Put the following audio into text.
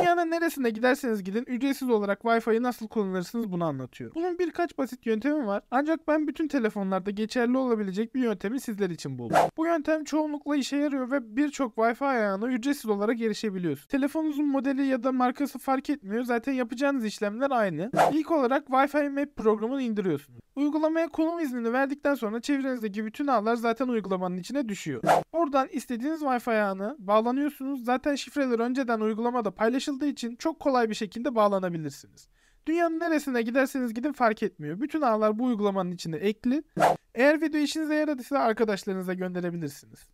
Dünyanın neresine giderseniz gidin ücretsiz olarak Wi-Fi'yi nasıl kullanırsınız bunu anlatıyorum. Bunun birkaç basit yöntemi var. Ancak ben bütün telefonlarda geçerli olabilecek bir yöntemi sizler için buldum. Bu yöntem çoğunlukla işe yarıyor ve birçok Wi-Fi ayağına ücretsiz olarak erişebiliyorsunuz. Telefonunuzun modeli ya da markası fark etmiyor. Zaten yapacağınız işlemler aynı. İlk olarak Wi-Fi Map programını indiriyorsunuz. Uygulamaya konum iznini verdikten sonra çevrenizdeki bütün ağlar zaten uygulamanın içine düşüyor. Oradan istediğiniz Wi-Fi ağına bağlanıyorsunuz. Zaten şifreler önceden uygulamada paylaşıldığı için çok kolay bir şekilde bağlanabilirsiniz. Dünyanın neresine giderseniz gidin fark etmiyor. Bütün ağlar bu uygulamanın içine ekli. Eğer video işinize yaradıysa arkadaşlarınıza gönderebilirsiniz.